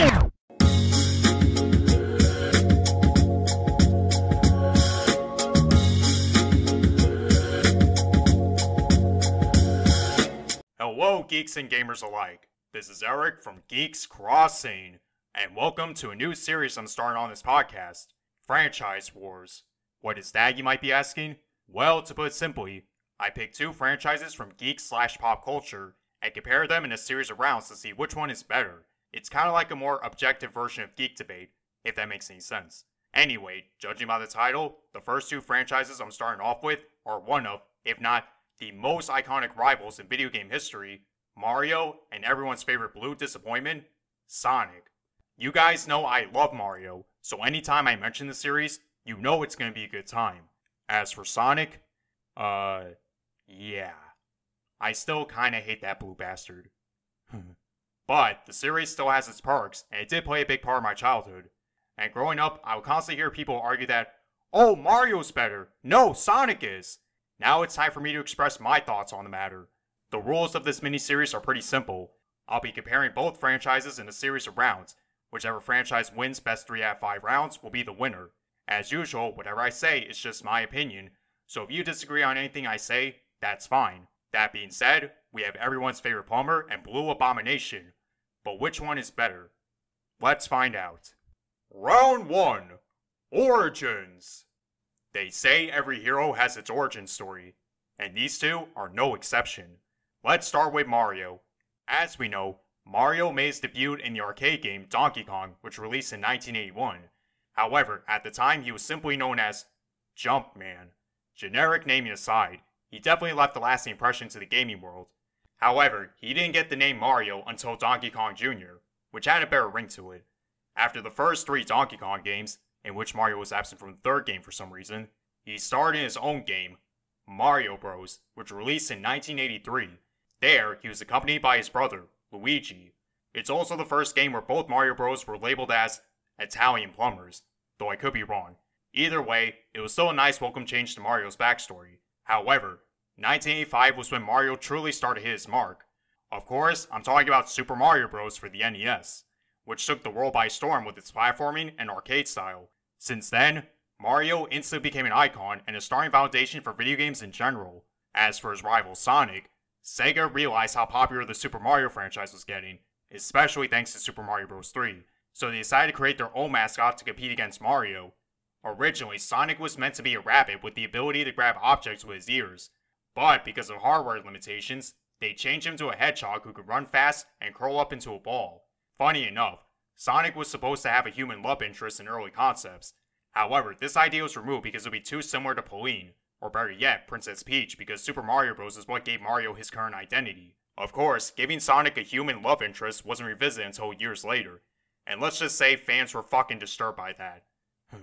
Hello, geeks and gamers alike. This is Eric from Geeks Crossing, and welcome to a new series I'm starting on this podcast Franchise Wars. What is that, you might be asking? Well, to put it simply, I pick two franchises from geek slash pop culture and compare them in a series of rounds to see which one is better. It's kind of like a more objective version of Geek Debate, if that makes any sense. Anyway, judging by the title, the first two franchises I'm starting off with are one of, if not the most iconic rivals in video game history Mario and everyone's favorite blue disappointment, Sonic. You guys know I love Mario, so anytime I mention the series, you know it's gonna be a good time. As for Sonic, uh, yeah. I still kinda hate that blue bastard. but the series still has its perks, and it did play a big part of my childhood. And growing up, I would constantly hear people argue that, oh, Mario's better. No, Sonic is. Now it's time for me to express my thoughts on the matter. The rules of this mini-series are pretty simple. I'll be comparing both franchises in a series of rounds. Whichever franchise wins best 3 out of 5 rounds will be the winner. As usual, whatever I say is just my opinion, so if you disagree on anything I say, that's fine. That being said, we have everyone's favorite plumber and Blue Abomination. But which one is better? Let's find out. Round 1 Origins they say every hero has its origin story, and these two are no exception. Let's start with Mario. As we know, Mario made his debut in the arcade game Donkey Kong, which released in 1981. However, at the time he was simply known as Jumpman. Generic naming aside, he definitely left a lasting impression to the gaming world. However, he didn't get the name Mario until Donkey Kong Jr., which had a better ring to it. After the first three Donkey Kong games, in which Mario was absent from the third game for some reason, he starred in his own game, Mario Bros., which released in 1983. There, he was accompanied by his brother, Luigi. It's also the first game where both Mario Bros. were labeled as Italian plumbers, though I could be wrong. Either way, it was still a nice welcome change to Mario's backstory. However, 1985 was when Mario truly started his mark. Of course, I'm talking about Super Mario Bros. for the NES which took the world by storm with its platforming and arcade style. Since then, Mario instantly became an icon and a starting foundation for video games in general. As for his rival Sonic, Sega realized how popular the Super Mario franchise was getting, especially thanks to Super Mario Bros. 3, so they decided to create their own mascot to compete against Mario. Originally, Sonic was meant to be a rabbit with the ability to grab objects with his ears, but because of hardware limitations, they changed him to a hedgehog who could run fast and curl up into a ball. Funny enough, Sonic was supposed to have a human love interest in early concepts. However, this idea was removed because it would be too similar to Pauline, or better yet, Princess Peach, because Super Mario Bros. is what gave Mario his current identity. Of course, giving Sonic a human love interest wasn't revisited until years later, and let's just say fans were fucking disturbed by that.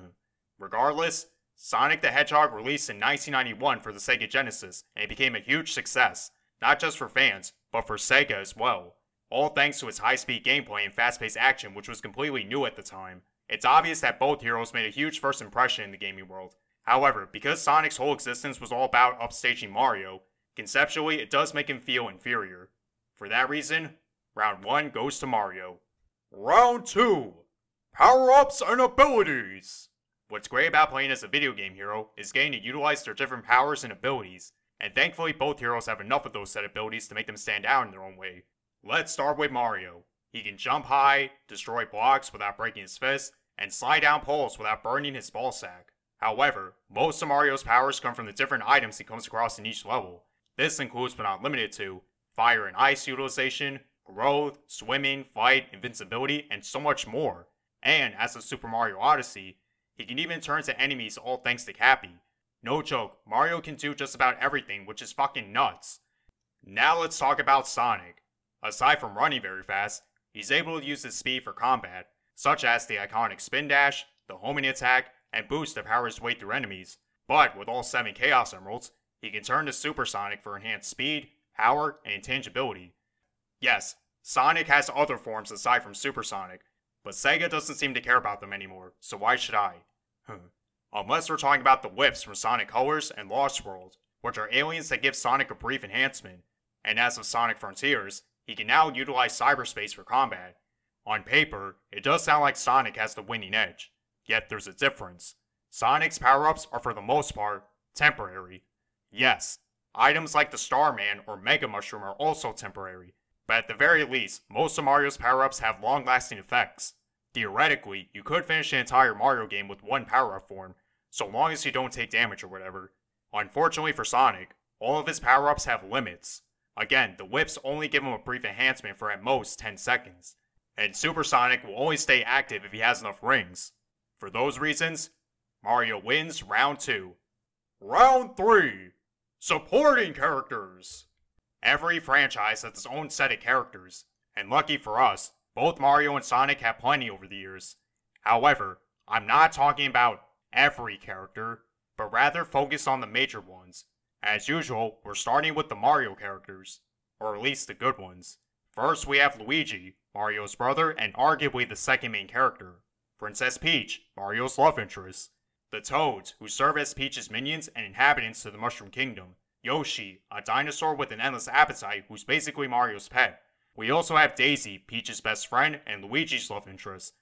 Regardless, Sonic the Hedgehog released in 1991 for the Sega Genesis, and it became a huge success, not just for fans, but for Sega as well all thanks to its high speed gameplay and fast paced action, which was completely new at the time. It's obvious that both heroes made a huge first impression in the gaming world. However, because Sonic's whole existence was all about upstaging Mario, conceptually it does make him feel inferior. For that reason, round 1 goes to Mario. Round 2 Power ups and abilities! What's great about playing as a video game hero is getting to utilize their different powers and abilities, and thankfully both heroes have enough of those set abilities to make them stand out in their own way. Let's start with Mario. He can jump high, destroy blocks without breaking his fist, and slide down poles without burning his ballsack. However, most of Mario's powers come from the different items he comes across in each level. This includes but not limited to fire and ice utilization, growth, swimming, flight, invincibility, and so much more. And as of Super Mario Odyssey, he can even turn to enemies all thanks to Cappy. No joke, Mario can do just about everything, which is fucking nuts. Now let's talk about Sonic. Aside from running very fast, he's able to use his speed for combat, such as the iconic spin dash, the homing attack, and boost to power his way through enemies. But with all 7 Chaos Emeralds, he can turn to Supersonic for enhanced speed, power, and intangibility. Yes, Sonic has other forms aside from Supersonic, but Sega doesn't seem to care about them anymore, so why should I? Unless we're talking about the Wisps from Sonic Colors and Lost World, which are aliens that give Sonic a brief enhancement. And as of Sonic Frontiers, he can now utilize cyberspace for combat. On paper, it does sound like Sonic has the winning edge, yet there's a difference. Sonic's power ups are for the most part temporary. Yes, items like the Starman or Mega Mushroom are also temporary, but at the very least, most of Mario's power ups have long lasting effects. Theoretically, you could finish an entire Mario game with one power up form, so long as you don't take damage or whatever. Unfortunately for Sonic, all of his power ups have limits. Again, the Wisps only give him a brief enhancement for at most 10 seconds, and Super Sonic will only stay active if he has enough rings. For those reasons, Mario wins round 2. Round 3 Supporting Characters. Every franchise has its own set of characters, and lucky for us, both Mario and Sonic have plenty over the years. However, I'm not talking about every character, but rather focus on the major ones. As usual, we're starting with the Mario characters, or at least the good ones. First, we have Luigi, Mario's brother and arguably the second main character. Princess Peach, Mario's love interest. The Toads, who serve as Peach's minions and inhabitants to the Mushroom Kingdom. Yoshi, a dinosaur with an endless appetite who's basically Mario's pet. We also have Daisy, Peach's best friend and Luigi's love interest.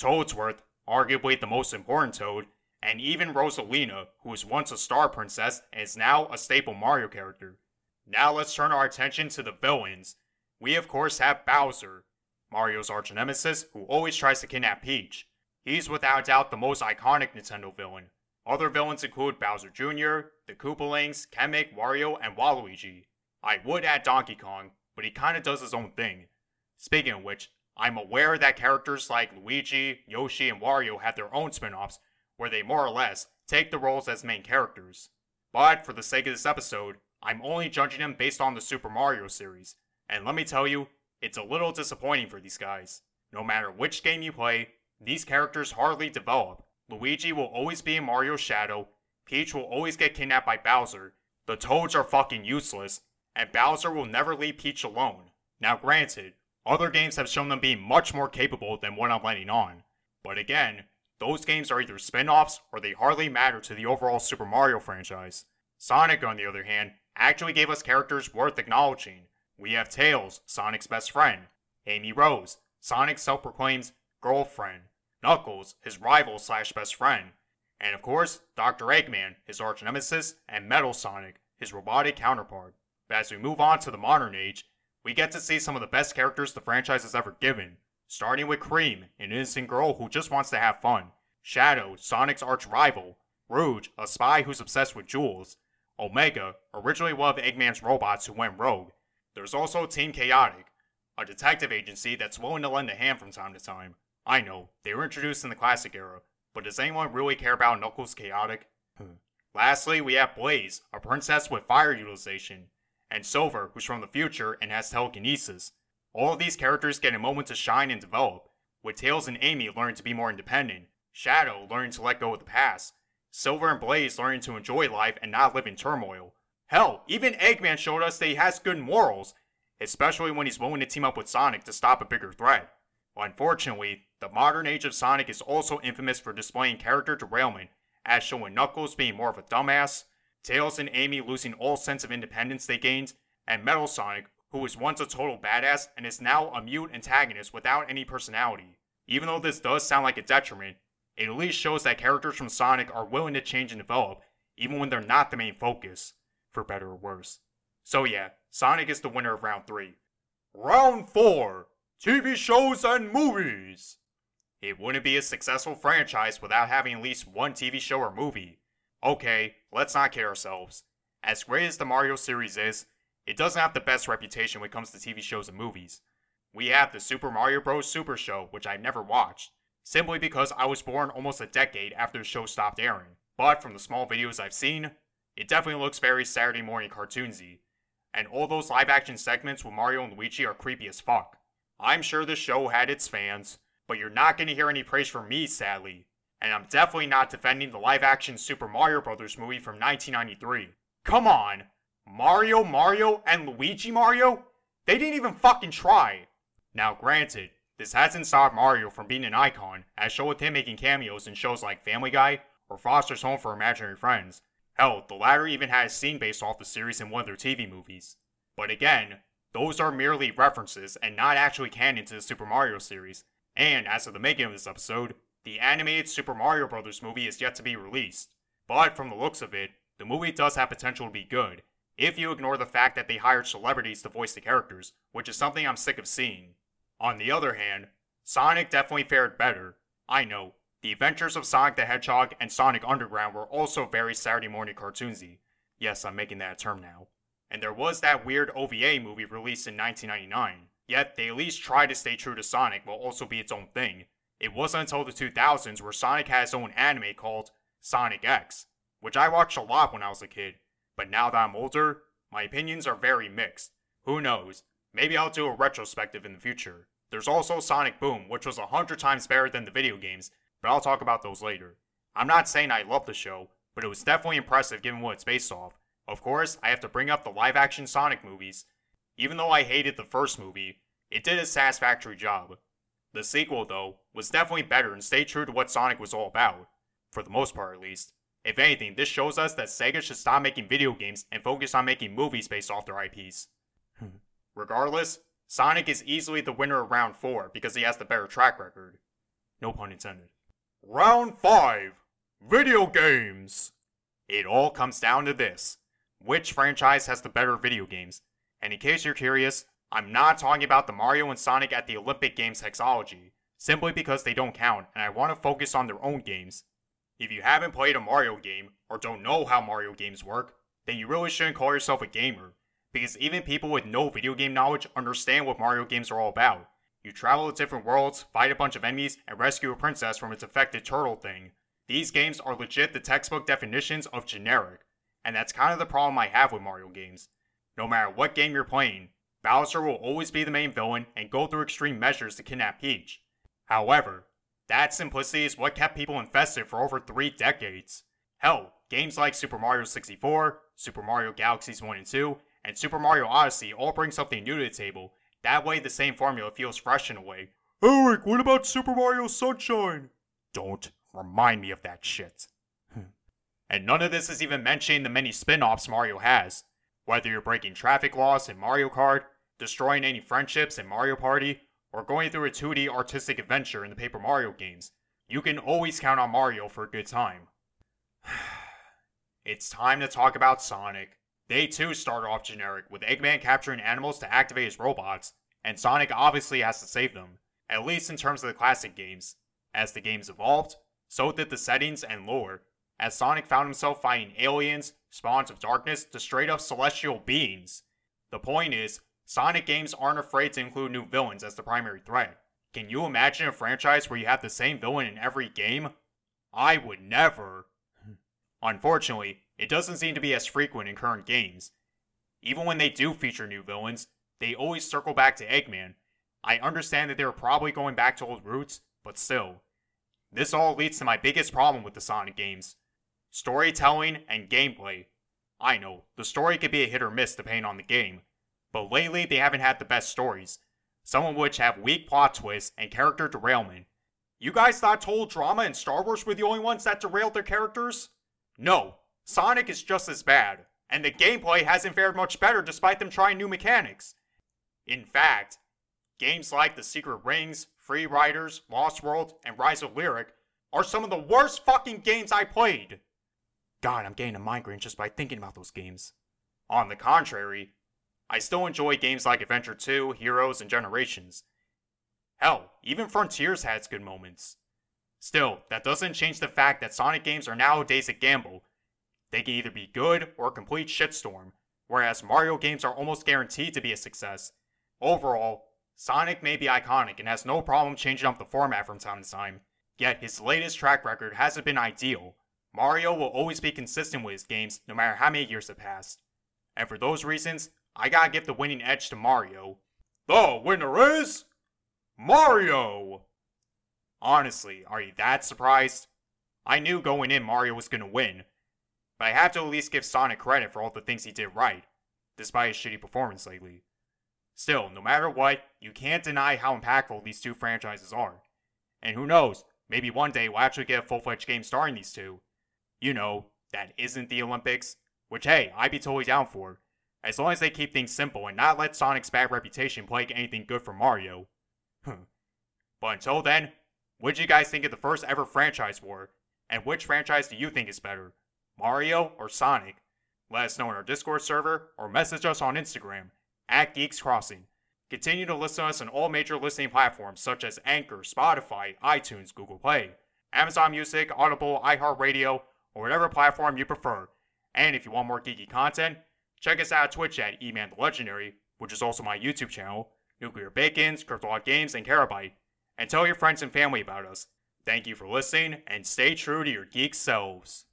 Toadsworth, arguably the most important Toad, and even Rosalina, who was once a star princess and is now a staple Mario character. Now let's turn our attention to the villains. We of course have Bowser, Mario's arch nemesis who always tries to kidnap Peach. He's without doubt the most iconic Nintendo villain. Other villains include Bowser Jr., the Koopalings, Kamek, Wario, and Waluigi. I would add Donkey Kong, but he kinda does his own thing. Speaking of which, I'm aware that characters like Luigi, Yoshi, and Wario have their own spin offs where they more or less take the roles as main characters. But for the sake of this episode, I'm only judging them based on the Super Mario series, and let me tell you, it's a little disappointing for these guys. No matter which game you play, these characters hardly develop. Luigi will always be in Mario's shadow, Peach will always get kidnapped by Bowser, the Toads are fucking useless, and Bowser will never leave Peach alone. Now granted, other games have shown them being much more capable than what I'm letting on. But again, those games are either spin offs or they hardly matter to the overall Super Mario franchise. Sonic, on the other hand, actually gave us characters worth acknowledging. We have Tails, Sonic's best friend, Amy Rose, Sonic's self proclaimed girlfriend, Knuckles, his rival slash best friend, and of course, Dr. Eggman, his arch nemesis, and Metal Sonic, his robotic counterpart. As we move on to the modern age, we get to see some of the best characters the franchise has ever given, starting with Cream, an innocent girl who just wants to have fun, Shadow, Sonic's arch rival, Rouge, a spy who's obsessed with jewels, Omega, originally one of Eggman's robots who went rogue. There's also Team Chaotix, a detective agency that's willing to lend a hand from time to time. I know, they were introduced in the classic era, but does anyone really care about Knuckles Chaotix? Hmm. Lastly, we have Blaze, a princess with fire utilization, and Silver, who's from the future and has telekinesis. All of these characters get a moment to shine and develop, with Tails and Amy learning to be more independent, Shadow learning to let go of the past, Silver and Blaze learning to enjoy life and not live in turmoil. Hell, even Eggman showed us that he has good morals, especially when he's willing to team up with Sonic to stop a bigger threat. Unfortunately, the modern age of Sonic is also infamous for displaying character derailment, as showing Knuckles being more of a dumbass, Tails and Amy losing all sense of independence they gained, and Metal Sonic, who was once a total badass and is now a mute antagonist without any personality. Even though this does sound like a detriment, it at least shows that characters from Sonic are willing to change and develop, even when they're not the main focus, for better or worse. So yeah, Sonic is the winner of round 3. Round 4 TV shows and movies! It wouldn't be a successful franchise without having at least one TV show or movie. Okay, let's not kid ourselves. As great as the Mario series is, it doesn't have the best reputation when it comes to TV shows and movies. We have the Super Mario Bros. Super Show, which I never watched, simply because I was born almost a decade after the show stopped airing. But from the small videos I've seen, it definitely looks very Saturday morning cartoonsy. And all those live action segments with Mario and Luigi are creepy as fuck. I'm sure the show had its fans, but you're not going to hear any praise from me, sadly. And I'm definitely not defending the live action Super Mario Bros. movie from 1993. Come on! Mario Mario and Luigi Mario? They didn't even fucking try. Now, granted, this hasn't stopped Mario from being an icon, as shown with him making cameos in shows like Family Guy or Foster's Home for Imaginary Friends. Hell, the latter even had a scene based off the series in one of their TV movies. But again, those are merely references and not actually canon to the Super Mario series, And as of the making of this episode, the animated Super Mario Bros. movie is yet to be released. But from the looks of it, the movie does have potential to be good, if you ignore the fact that they hired celebrities to voice the characters, which is something I'm sick of seeing. On the other hand, Sonic definitely fared better. I know, the adventures of Sonic the Hedgehog and Sonic Underground were also very Saturday morning cartoonsy. Yes, I'm making that a term now. And there was that weird OVA movie released in 1999. Yet, they at least tried to stay true to Sonic while also be its own thing. It wasn't until the 2000s where Sonic had his own anime called Sonic X, which I watched a lot when I was a kid, but now that I'm older, my opinions are very mixed. Who knows? Maybe I'll do a retrospective in the future. There's also Sonic Boom, which was a hundred times better than the video games, but I'll talk about those later. I'm not saying I love the show, but it was definitely impressive given what it's based off. Of course, I have to bring up the live action Sonic movies. Even though I hated the first movie, it did a satisfactory job. The sequel, though, was definitely better and stayed true to what Sonic was all about, for the most part at least. If anything, this shows us that Sega should stop making video games and focus on making movies based off their IPs. Hmm. Regardless, Sonic is easily the winner of round 4 because he has the better track record. No pun intended. Round 5 Video Games! It all comes down to this which franchise has the better video games? And in case you're curious, I'm not talking about the Mario and Sonic at the Olympic Games hexology, simply because they don't count and I want to focus on their own games. If you haven't played a Mario game, or don't know how Mario games work, then you really shouldn't call yourself a gamer, because even people with no video game knowledge understand what Mario games are all about. You travel to different worlds, fight a bunch of enemies, and rescue a princess from its affected turtle thing. These games are legit the textbook definitions of generic, and that's kind of the problem I have with Mario games. No matter what game you're playing, Bowser will always be the main villain and go through extreme measures to kidnap Peach. However, that simplicity is what kept people invested for over three decades. Hell, games like Super Mario 64, Super Mario Galaxies 1 and 2, and Super Mario Odyssey all bring something new to the table. That way, the same formula feels fresh in a way. Eric, what about Super Mario Sunshine? Don't remind me of that shit. and none of this is even mentioning the many spin offs Mario has. Whether you're breaking traffic laws in Mario Kart, destroying any friendships in Mario Party, or going through a 2D artistic adventure in the Paper Mario games, you can always count on Mario for a good time. it's time to talk about Sonic. They too start off generic, with Eggman capturing animals to activate his robots, and Sonic obviously has to save them, at least in terms of the classic games. As the games evolved, so did the settings and lore, as Sonic found himself fighting aliens, spawns of darkness, to straight up celestial beings. The point is, Sonic games aren't afraid to include new villains as the primary threat. Can you imagine a franchise where you have the same villain in every game? I would never. Unfortunately, it doesn't seem to be as frequent in current games. Even when they do feature new villains, they always circle back to Eggman. I understand that they are probably going back to old roots, but still. This all leads to my biggest problem with the Sonic games storytelling and gameplay. I know, the story could be a hit or miss depending on the game, but lately they haven't had the best stories, some of which have weak plot twists and character derailment. You guys thought total drama and Star Wars were the only ones that derailed their characters? No, Sonic is just as bad, and the gameplay hasn't fared much better despite them trying new mechanics. In fact, games like The Secret Rings, Free Riders, Lost World, and Rise of Lyric are some of the worst fucking games I played. God, I'm getting a migraine just by thinking about those games. On the contrary, I still enjoy games like Adventure 2, Heroes, and Generations. Hell, even Frontiers had its good moments. Still, that doesn't change the fact that Sonic games are nowadays a gamble. They can either be good or a complete shitstorm, whereas Mario games are almost guaranteed to be a success. Overall, Sonic may be iconic and has no problem changing up the format from time to time, yet his latest track record hasn't been ideal. Mario will always be consistent with his games no matter how many years have passed. And for those reasons, I gotta give the winning edge to Mario. The winner is Mario! Honestly, are you that surprised? I knew going in Mario was gonna win, but I have to at least give Sonic credit for all the things he did right, despite his shitty performance lately. Still, no matter what, you can't deny how impactful these two franchises are. And who knows, maybe one day we'll actually get a full fledged game starring these two. You know, that isn't the Olympics, which hey, I'd be totally down for, as long as they keep things simple and not let Sonic's bad reputation plague anything good for Mario. But until then, what did you guys think of the first ever franchise war? And which franchise do you think is better, Mario or Sonic? Let us know in our Discord server or message us on Instagram at Geeks Crossing. Continue to listen to us on all major listening platforms such as Anchor, Spotify, iTunes, Google Play, Amazon Music, Audible, iHeartRadio, or whatever platform you prefer. And if you want more geeky content, check us out on Twitch at eMan the Legendary, which is also my YouTube channel, Nuclear Bacons, Cryptolog Games, and Karabyte. And tell your friends and family about us. Thank you for listening, and stay true to your geek selves.